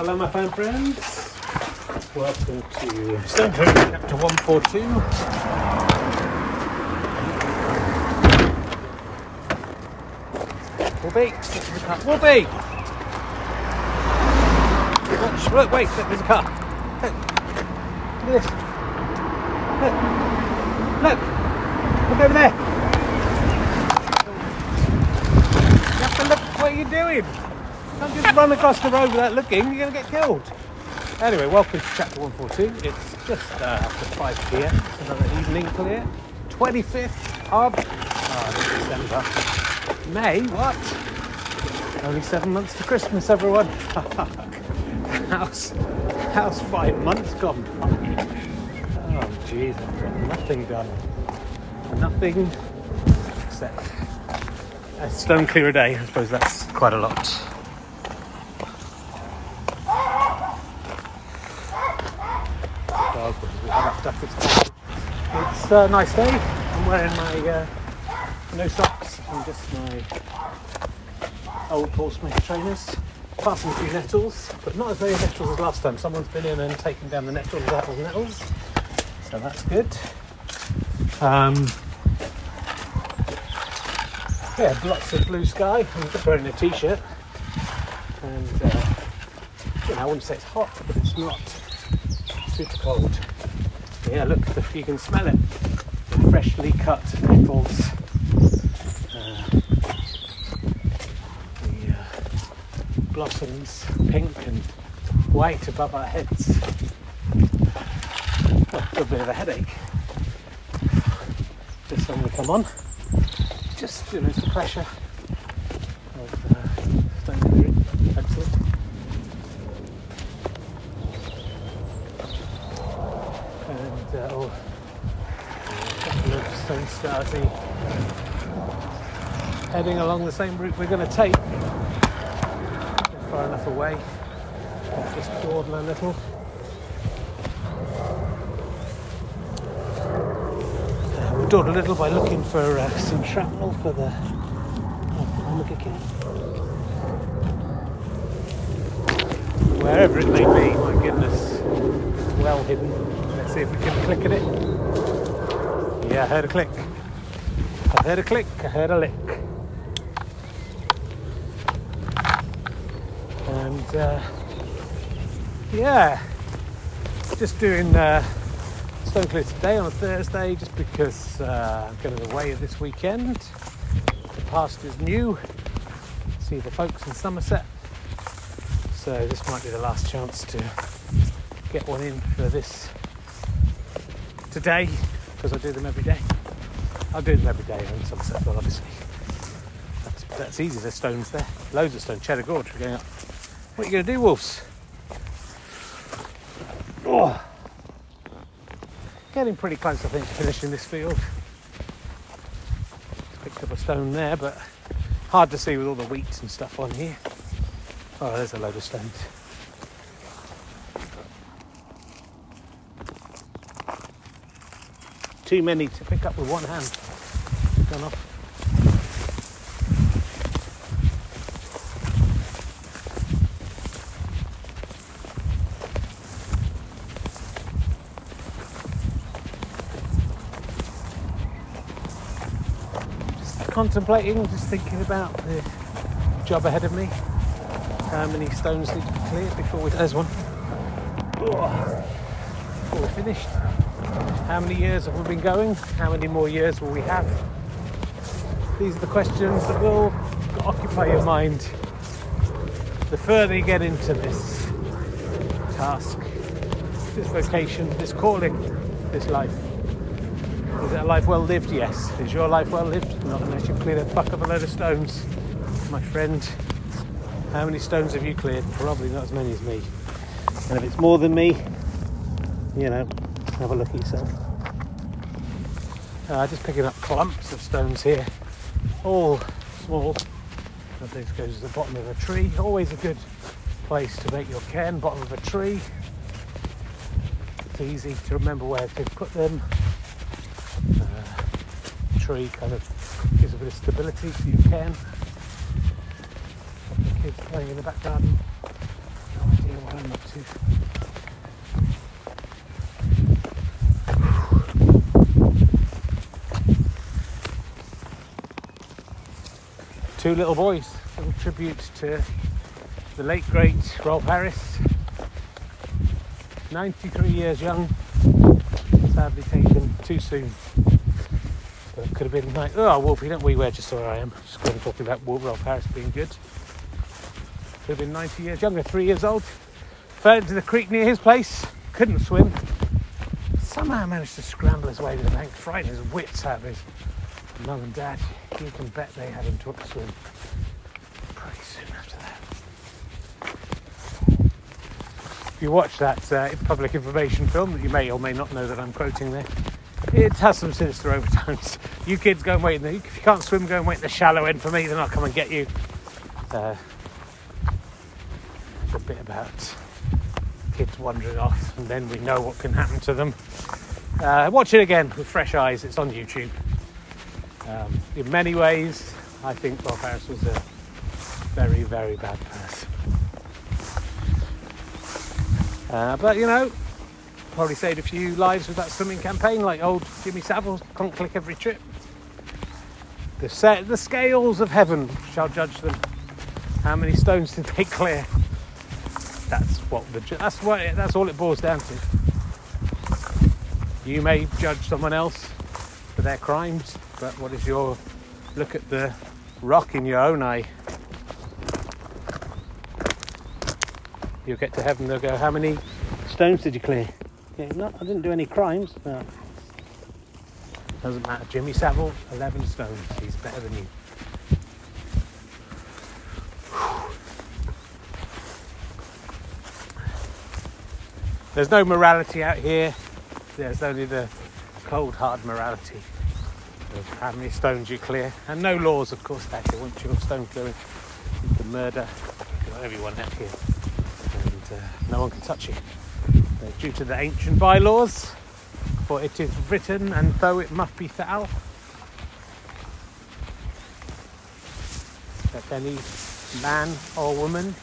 Hello, my fine friends. Welcome to Stone chapter 142. Wolfie, get to the car. Wolfie! Watch, look, wait, look, there's a car. Look, look at this. Look, look, look over there. You have to look what you're doing. Don't just run across the road without looking, you're going to get killed. Anyway, welcome to chapter 142. It's just uh, after 5 pm. It's another evening clear. 25th of oh, December. May, what? Only seven months to Christmas, everyone. how's, how's five months gone? Oh, jeez, I've got nothing done. Nothing except a stone clear a day. I suppose that's quite a lot. dog because we have stuff it's It's a nice day. I'm wearing my uh, no socks and just my old Portsmouth trainers. Passing a few nettles, but not as many nettles as last time. Someone's been in and taken down the nettles, nettles, nettles. So that's good. Um, yeah, lots of blue sky. I'm just wearing a t-shirt, and uh, you know, I wouldn't say it's hot, but it's not super cold. Yeah, look, you can smell it. The freshly cut nettles. Uh, the uh, blossoms, pink and white above our heads. Oh, a bit of a headache. This sun will come on. Just, you know, it's the pressure of uh, stone clearing. Excellent. and uh, oh, a couple of stone starting heading along the same route we're going to take. Far enough away. Just broaden a little. Uh, we'll dawdle a little by looking for uh, some shrapnel for the oh, Omega kit. Wherever it may be, my goodness, well hidden. Let's see if we can click at it. Yeah, I heard a click. I heard a click. I heard a lick. And uh, yeah, just doing uh, Stone Clear today on a Thursday, just because uh, I'm going away this weekend. The past is new. See the folks in Somerset. So this might be the last chance to get one in for this today because I do them every day. I do them every day in Somerset, well, obviously. That's, that's easy, there's stones there. Loads of stone. Cheddar Gorge, we're going up. What are you going to do, Wolves? Oh. Getting pretty close, I think, to finishing this field. Picked up a stone there, but hard to see with all the wheat and stuff on here. Oh, there's a load of stones. Too many to pick up with one hand. Just contemplating, just thinking about the job ahead of me. How many stones need to be cleared before we... There's one. Before we're finished. How many years have we been going? How many more years will we have? These are the questions that will occupy your mind the further you get into this task, this vocation, this calling, this life. Is it a life well lived? Yes. Is your life well lived? Not unless you clear the fuck up a load of stones. My friend, how many stones have you cleared? Probably not as many as me. And if it's more than me, you know, have a look at yourself. Uh, just picking up clumps of stones here, all small. But this goes to the bottom of a tree. Always a good place to make your cairn, bottom of a tree. It's easy to remember where to put them. Uh, tree kind of gives a bit of stability to your. The kids playing in the back garden. No idea what I'm up to. Two little boys, little tribute to the late great Rolf Harris. 93 years young, sadly taken too soon. But it could have been like, oh, Wolfie, don't we? Where just where I am. Just going talking about Rolf Harris being good. Could have been 90 years younger, three years old. Fell into the creek near his place, couldn't swim. Somehow managed to scramble his way to the bank, frightened his wits out of his mum and dad. You can bet they had him to a swim pretty soon after that. If you watch that uh, public information film that you may or may not know that I'm quoting there, it has some sinister overtones. You kids go and wait in the, if you can't swim, go and wait in the shallow end for me, then I'll come and get you. Uh, a bit about kids wandering off, and then we know what can happen to them. Uh, watch it again with fresh eyes. It's on YouTube. Um, in many ways, I think Bob Harris was a very, very bad person. Uh, but you know, probably saved a few lives with that swimming campaign, like old Jimmy Savile. Can't click every trip. The, sa- the scales of heaven shall judge them. How many stones did they clear? That's what the that's what it, that's all it boils down to. You may judge someone else for their crimes, but what is your look at the rock in your own eye? You'll get to heaven, they'll go, How many stones did you clear? Yeah, I didn't do any crimes. Doesn't matter. Jimmy Savile, 11 stones. He's better than you. There's no morality out here. There's only the cold, hard morality of how many stones you clear. And no laws, of course, back here. Once you're stone clearing, you can murder everyone out here. And uh, no one can touch you. Due to the ancient bylaws, for it is written, and though it must be thou, that any man or woman,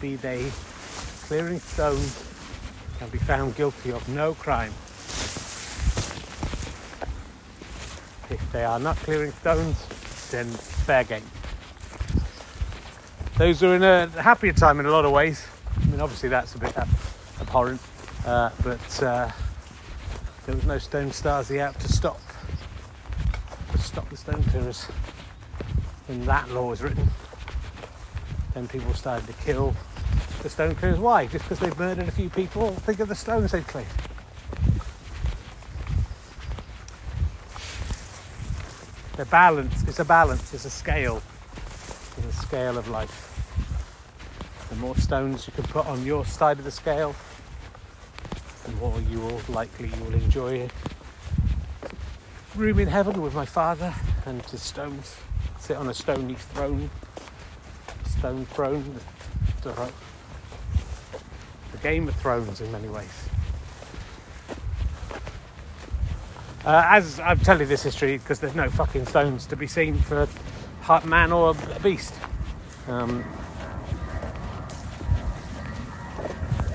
be they clearing stones, can be found guilty of no crime. If they are not clearing stones, then fair game. Those are in a happier time in a lot of ways. I mean, obviously that's a bit ab- abhorrent, uh, but uh, there was no Stone Stasi out to stop to stop the stone clearers. When that law was written, then people started to kill the stone clearers. Why? Just because they've murdered a few people? Think of the stones they've cleared. The balance, it's a balance, it's a scale. It's a scale of life. The more stones you can put on your side of the scale, the more you will likely you will enjoy it. Room in heaven with my father and his stones. Sit on a stony throne. Stone throne. The Game of Thrones in many ways. Uh, as I'm telling you this history, because there's no fucking stones to be seen for a man or a beast. Um,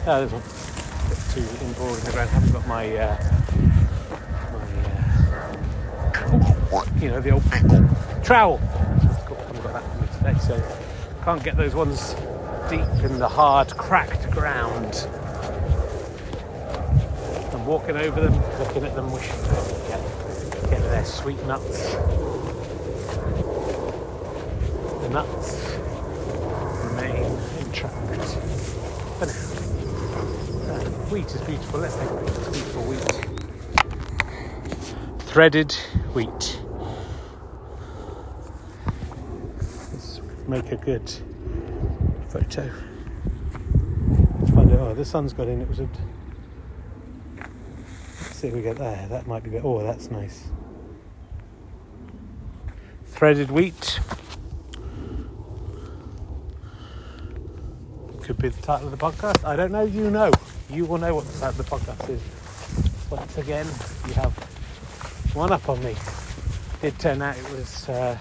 oh, there's one. Too inboard in the ground. I haven't got my, uh, my uh, you know, the old trowel. Cool. I haven't got that for me today, so can't get those ones deep in the hard, cracked ground. I'm walking over them, looking at them, wishing I could get, get their sweet nuts. The nuts remain intact. But uh, wheat is beautiful. Let's take a picture beautiful wheat. Threaded wheat. Let's make a good photo. Find out. Oh, the sun's got in. It was a. See if we get there. That might be. Good. Oh, that's nice. Threaded wheat. Could be the title of the podcast. I don't know. You know. You will know what the title of the podcast is. Once again, you have one up on me. Did turn out it was uh,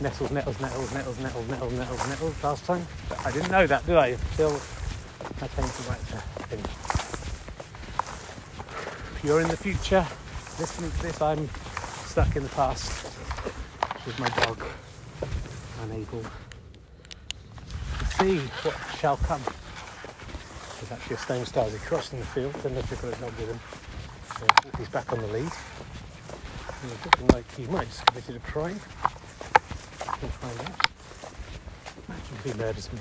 nettles, nettles, nettles, nettles, nettles, nettles, nettles, nettles last time. But I didn't know that, did I? Until I came to write the thing. If you're in the future listening to this, I'm stuck in the past with my dog, unable to see what shall come. There's actually a stone stars crossing the field, don't know if you've got a dog with him. So he's back on the lead. And he's looking like he might have committed a crime. We'll find out. Imagine if he murders me.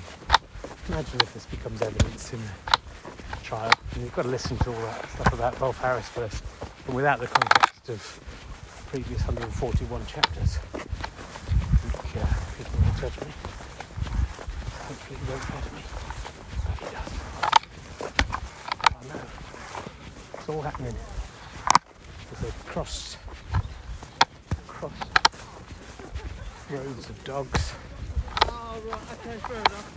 Imagine if this becomes evidence in the trial. And you've got to listen to all that stuff about Rolf Harris first, and without the context of previous 141 chapters. Judge me. Hopefully he won't me. But he does. I know. It's all happening. There's a cross, cross rows of dogs. Oh, right, okay, fair enough.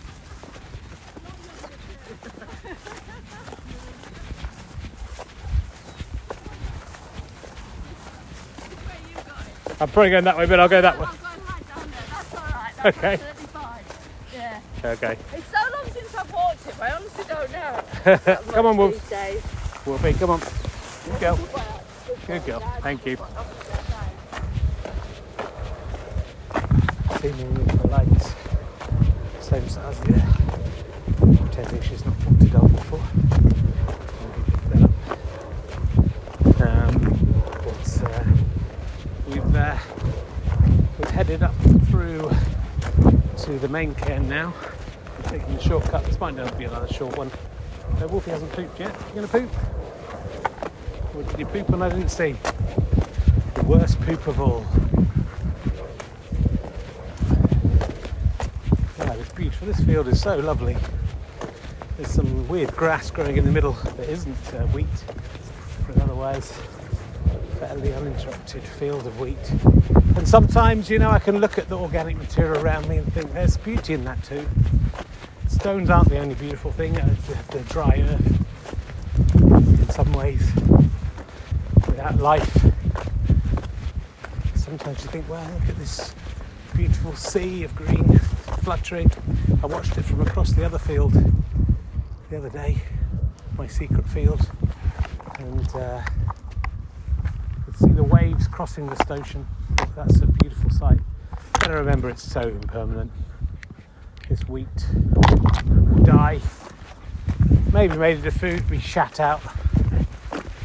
I'm probably going that way, but I'll go that way. Okay. absolutely fine. Yeah. Okay. It's so long since I've walked it, I honestly don't know. Come on, Wolf. Whoopi, come on. Good girl. Good girl. Thank you. Seemingly polite. Same size there. Pretending she's not walked a dog before. Maybe pick that up. Um, but, uh, we've, uh, we've headed up to the main cairn now. We're taking the shortcut. This might not be another short one. No, Wolfie hasn't pooped yet. You gonna poop? Or did you poop and I didn't see? The worst poop of all. Yeah, it's beautiful. This field is so lovely. There's some weird grass growing in the middle that isn't uh, wheat, but otherwise fairly uninterrupted field of wheat. And sometimes, you know, I can look at the organic material around me and think there's beauty in that too. Stones aren't the only beautiful thing, uh, the, the dry earth in some ways without life. Sometimes you think, well, look at this beautiful sea of green fluttering. I watched it from across the other field the other day, my secret field, and uh, could see the waves crossing the Stotion. That's a beautiful sight. Better remember it's so impermanent. This wheat will die. Maybe made into food, be shat out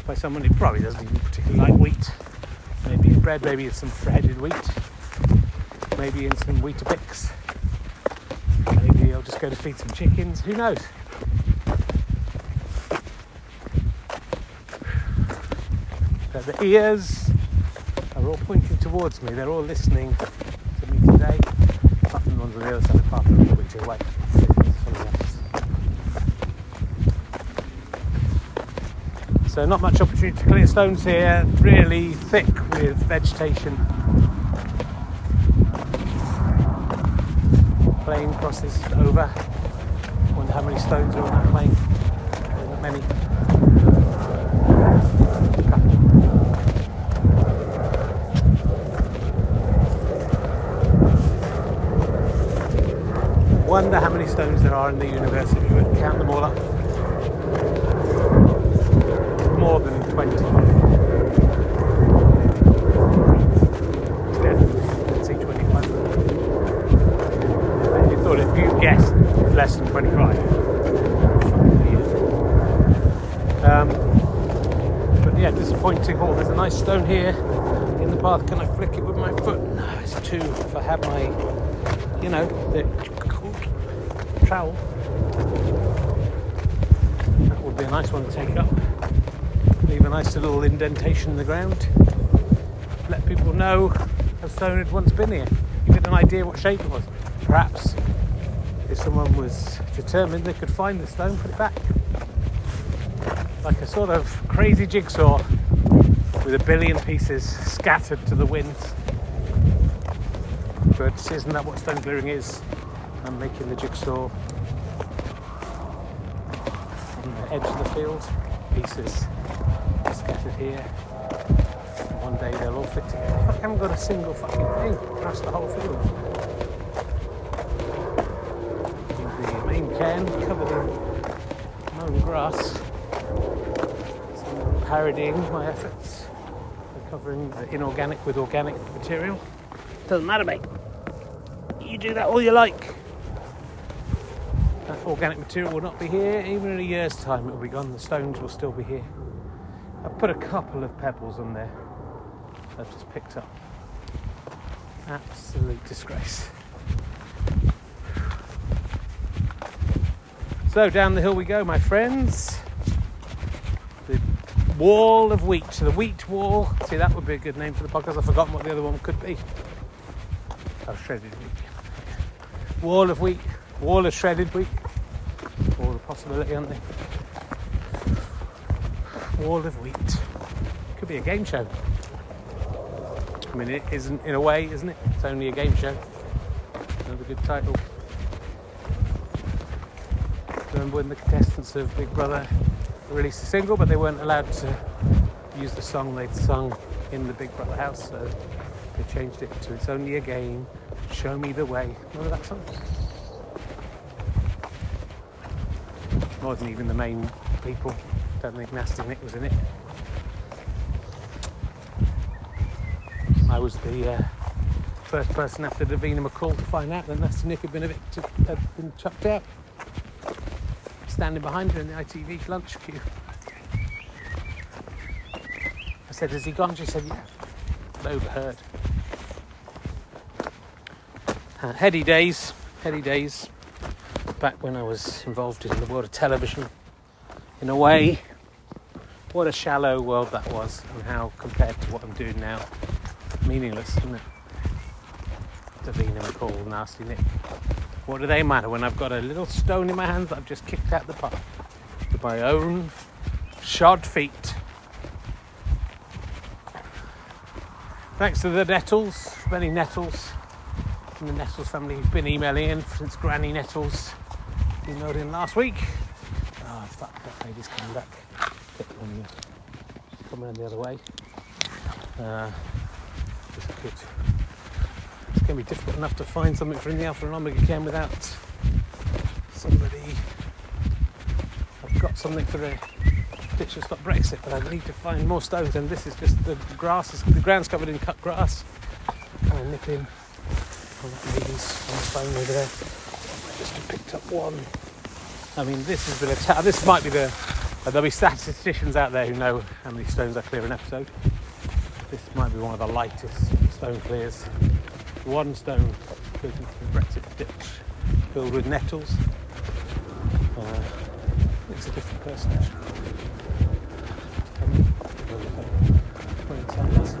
by someone who probably doesn't even particularly like wheat. Maybe in bread, maybe in some threaded wheat, maybe in some Weetabix. Maybe I'll just go to feed some chickens. Who knows? The ears are all pointing towards me. They're all listening to me today. Apart from on the other side of the away. Something else. So not much opportunity to clear stones here. Really thick with vegetation. Plane crosses over. Wonder how many stones are on that plane. Not many. I wonder how many stones there are in the universe if you would count them all up. More than 20. Definitely. Let's see 25. And you thought if you guessed less than 25. Um, but yeah, disappointing haul. There's a nice stone here in the path. Can I flick it with my foot? No, it's too. If I had my, you know, the trowel. That would be a nice one to take up. Leave a nice little indentation in the ground. Let people know a stone had once been here. You get an idea what shape it was. Perhaps if someone was determined they could find the stone, put it back. Like a sort of crazy jigsaw with a billion pieces scattered to the winds. But isn't that what stone clearing is? I'm making the jigsaw on the edge of the field, pieces scattered here. And one day they'll all fit together. I haven't got a single fucking thing across the whole field. The main cairn covered in mown grass. Someone parodying my efforts covering the inorganic with organic material. Doesn't matter, mate. You do that all you like. That organic material will not be here. Even in a year's time, it will be gone. The stones will still be here. I've put a couple of pebbles on there. I've just picked up. Absolute disgrace. So down the hill we go, my friends. The wall of wheat, So the wheat wall. See, that would be a good name for the podcast. I've forgotten what the other one could be. Oh, shredded wheat. Wall of wheat, wall of shredded wheat. All the possibility, aren't they? Wall of wheat. Could be a game show. I mean, it isn't in a way, isn't it? It's only a game show. Another good title. Remember when the contestants of Big Brother released a single, but they weren't allowed to use the song they'd sung in the Big Brother house, so they changed it to It's Only a Game, Show Me the Way. Remember that song? Wasn't even the main people. Don't think Nasty Nick was in it. I was the uh, first person after Davina McCall to find out that Nasty Nick had been, evicted, had been chucked out. Standing behind her in the ITV lunch queue. I said, Has he gone? She said, Yeah. I'd overheard. Uh, heady days, heady days. Back when I was involved in the world of television. In a way, what a shallow world that was, and how compared to what I'm doing now, meaningless, isn't it? Davina McCall, Nasty Nick. What do they matter when I've got a little stone in my hands that I've just kicked out the park with my own shod feet? Thanks to the Nettles, many Nettles from the Nettles family who've been emailing in since Granny Nettles emailed in last week. Oh, fuck, that lady's coming back. She's coming in the other way. Uh, just. It's going to be difficult enough to find something from the Alpha Omega Cairn without somebody. I've got something for the Ditch Stop Brexit, but I need to find more stones, and this is just the grass. Is, the ground's covered in cut grass. Kind of nip in. That on the phone over there. Just picked up one. I mean, this has been a. Ta- this might be the. Uh, there'll be statisticians out there who know how many stones I clear in an episode. This might be one of the lightest stone clears. One stone goes into the Brexit ditch filled with nettles. Uh, it's a different person actually.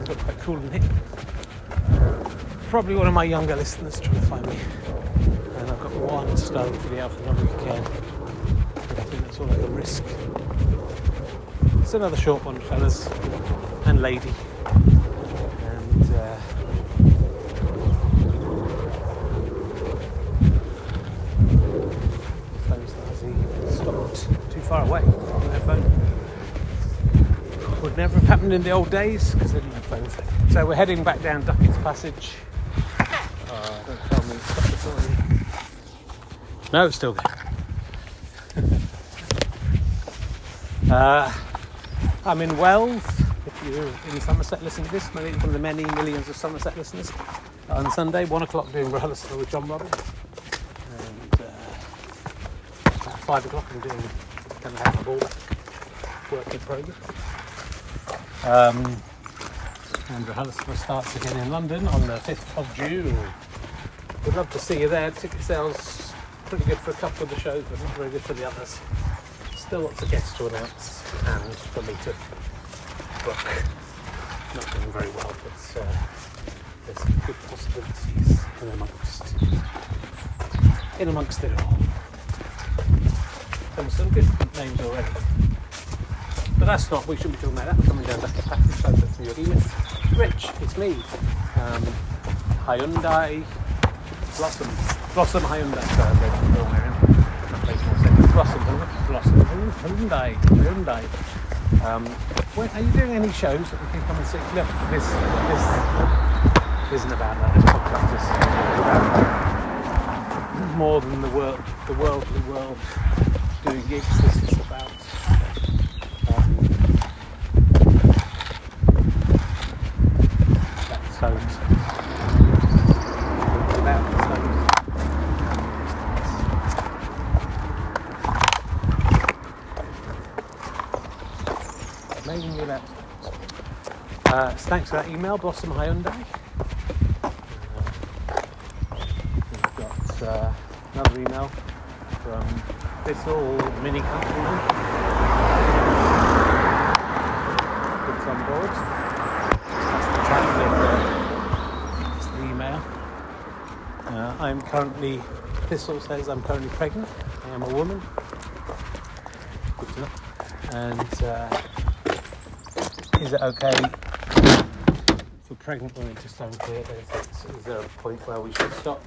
Quite cool and hip. Probably one of my younger listeners trying to find me. And I've got one stone for the Alpha Omega Cairn. I think that's all I can risk. It's another short one, fellas and lady. And uh, phone's noisy. Stopped too far away from their phone. Would never have happened in the old days because they didn't have phones. So we're heading back down Duckett's Passage. Don't tell me it's stopped recording. No, it's still there. uh, I'm in Wells. If you're in Somerset listen to this, maybe one of the many millions of Somerset listeners. On Sunday, one o'clock, doing rehearsal with John Robins. And uh, at five o'clock, I'm doing kind of have a ball back, work in progress. Um, and rehearsal starts again in London on the 5th of June. We'd love to see you there. Ticket sales pretty good for a couple of the shows, but not very good for the others. still lots of guests to announce and for me to book. Not doing very well, but uh, there's some good possibilities in amongst in amongst it all. Some some good names already. But that's not. We shouldn't be talking about that. Coming down back a passage over through your email. Rich, it's me. Um, Hyundai Blossom. Blossom Hyundai. Sorry, I'm going to. Blossom. Blossom. Hyundai. Hyundai. Um, when, are you doing any shows that we can come and see? Look, this this isn't about that. This podcast is about more than the world, the worldly world doing gigs. This is about um, that sounds about the sounds. Mainly about sounds. Uh, so thanks for that email, Blossom Hyundai. We've got uh, another email from Thistle Mini Countryman. It's on board. That's the chat with uh, that's the email. Uh, I'm currently, Thistle says I'm currently pregnant. I am a woman. Good know. And uh, is it okay pregnant women to stand clear? Is, is there a point where we should stop?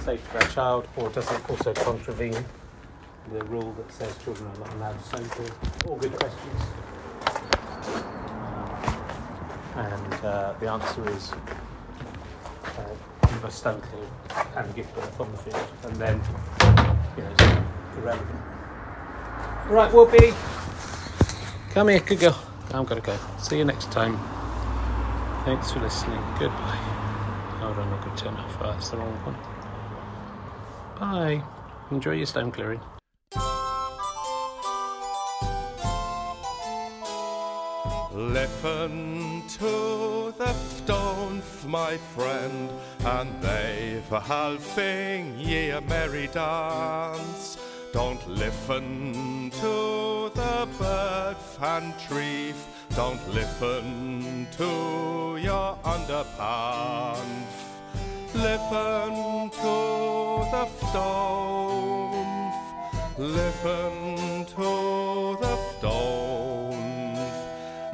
Safety for our child, or does it also contravene the rule that says children are not allowed to clear? All good questions. And uh, the answer is uh, must stand clear and give birth on the field, and then you know it's irrelevant. Right, Whoopi. Come here, good girl. I'm gonna go. See you next time. Thanks for listening. Goodbye. Hold on, I could turn off. Oh, that's the wrong one. Bye. Enjoy your stone clearing. Listen to the stones, my friend, and they've a halving ye a merry dance. Don't listen to the bird fan treef, don't listen to your underpants. Listen to the stones, listen to the stones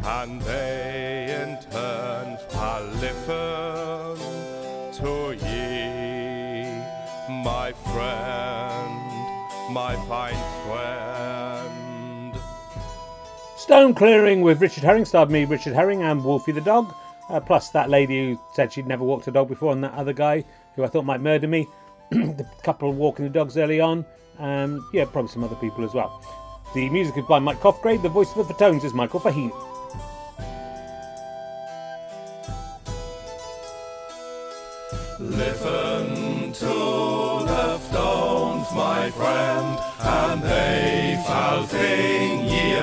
and Stone clearing with Richard Herring starred me, Richard Herring, and Wolfie the dog. Uh, plus that lady who said she'd never walked a dog before, and that other guy who I thought might murder me. the couple walking the dogs early on. Um, yeah, probably some other people as well. The music is by Mike Cosgrave. The voice of the Fatones is Michael Faheen. Listen to the stones, my friend, and they shall sing ye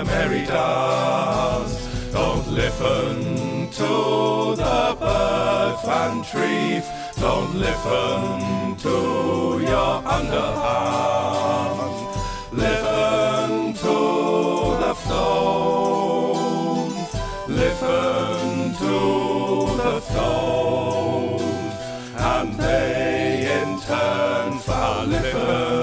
Don't listen to the birds and trees, don't listen to your underhands. Listen to the stones, listen to the stones and they in turn shall listen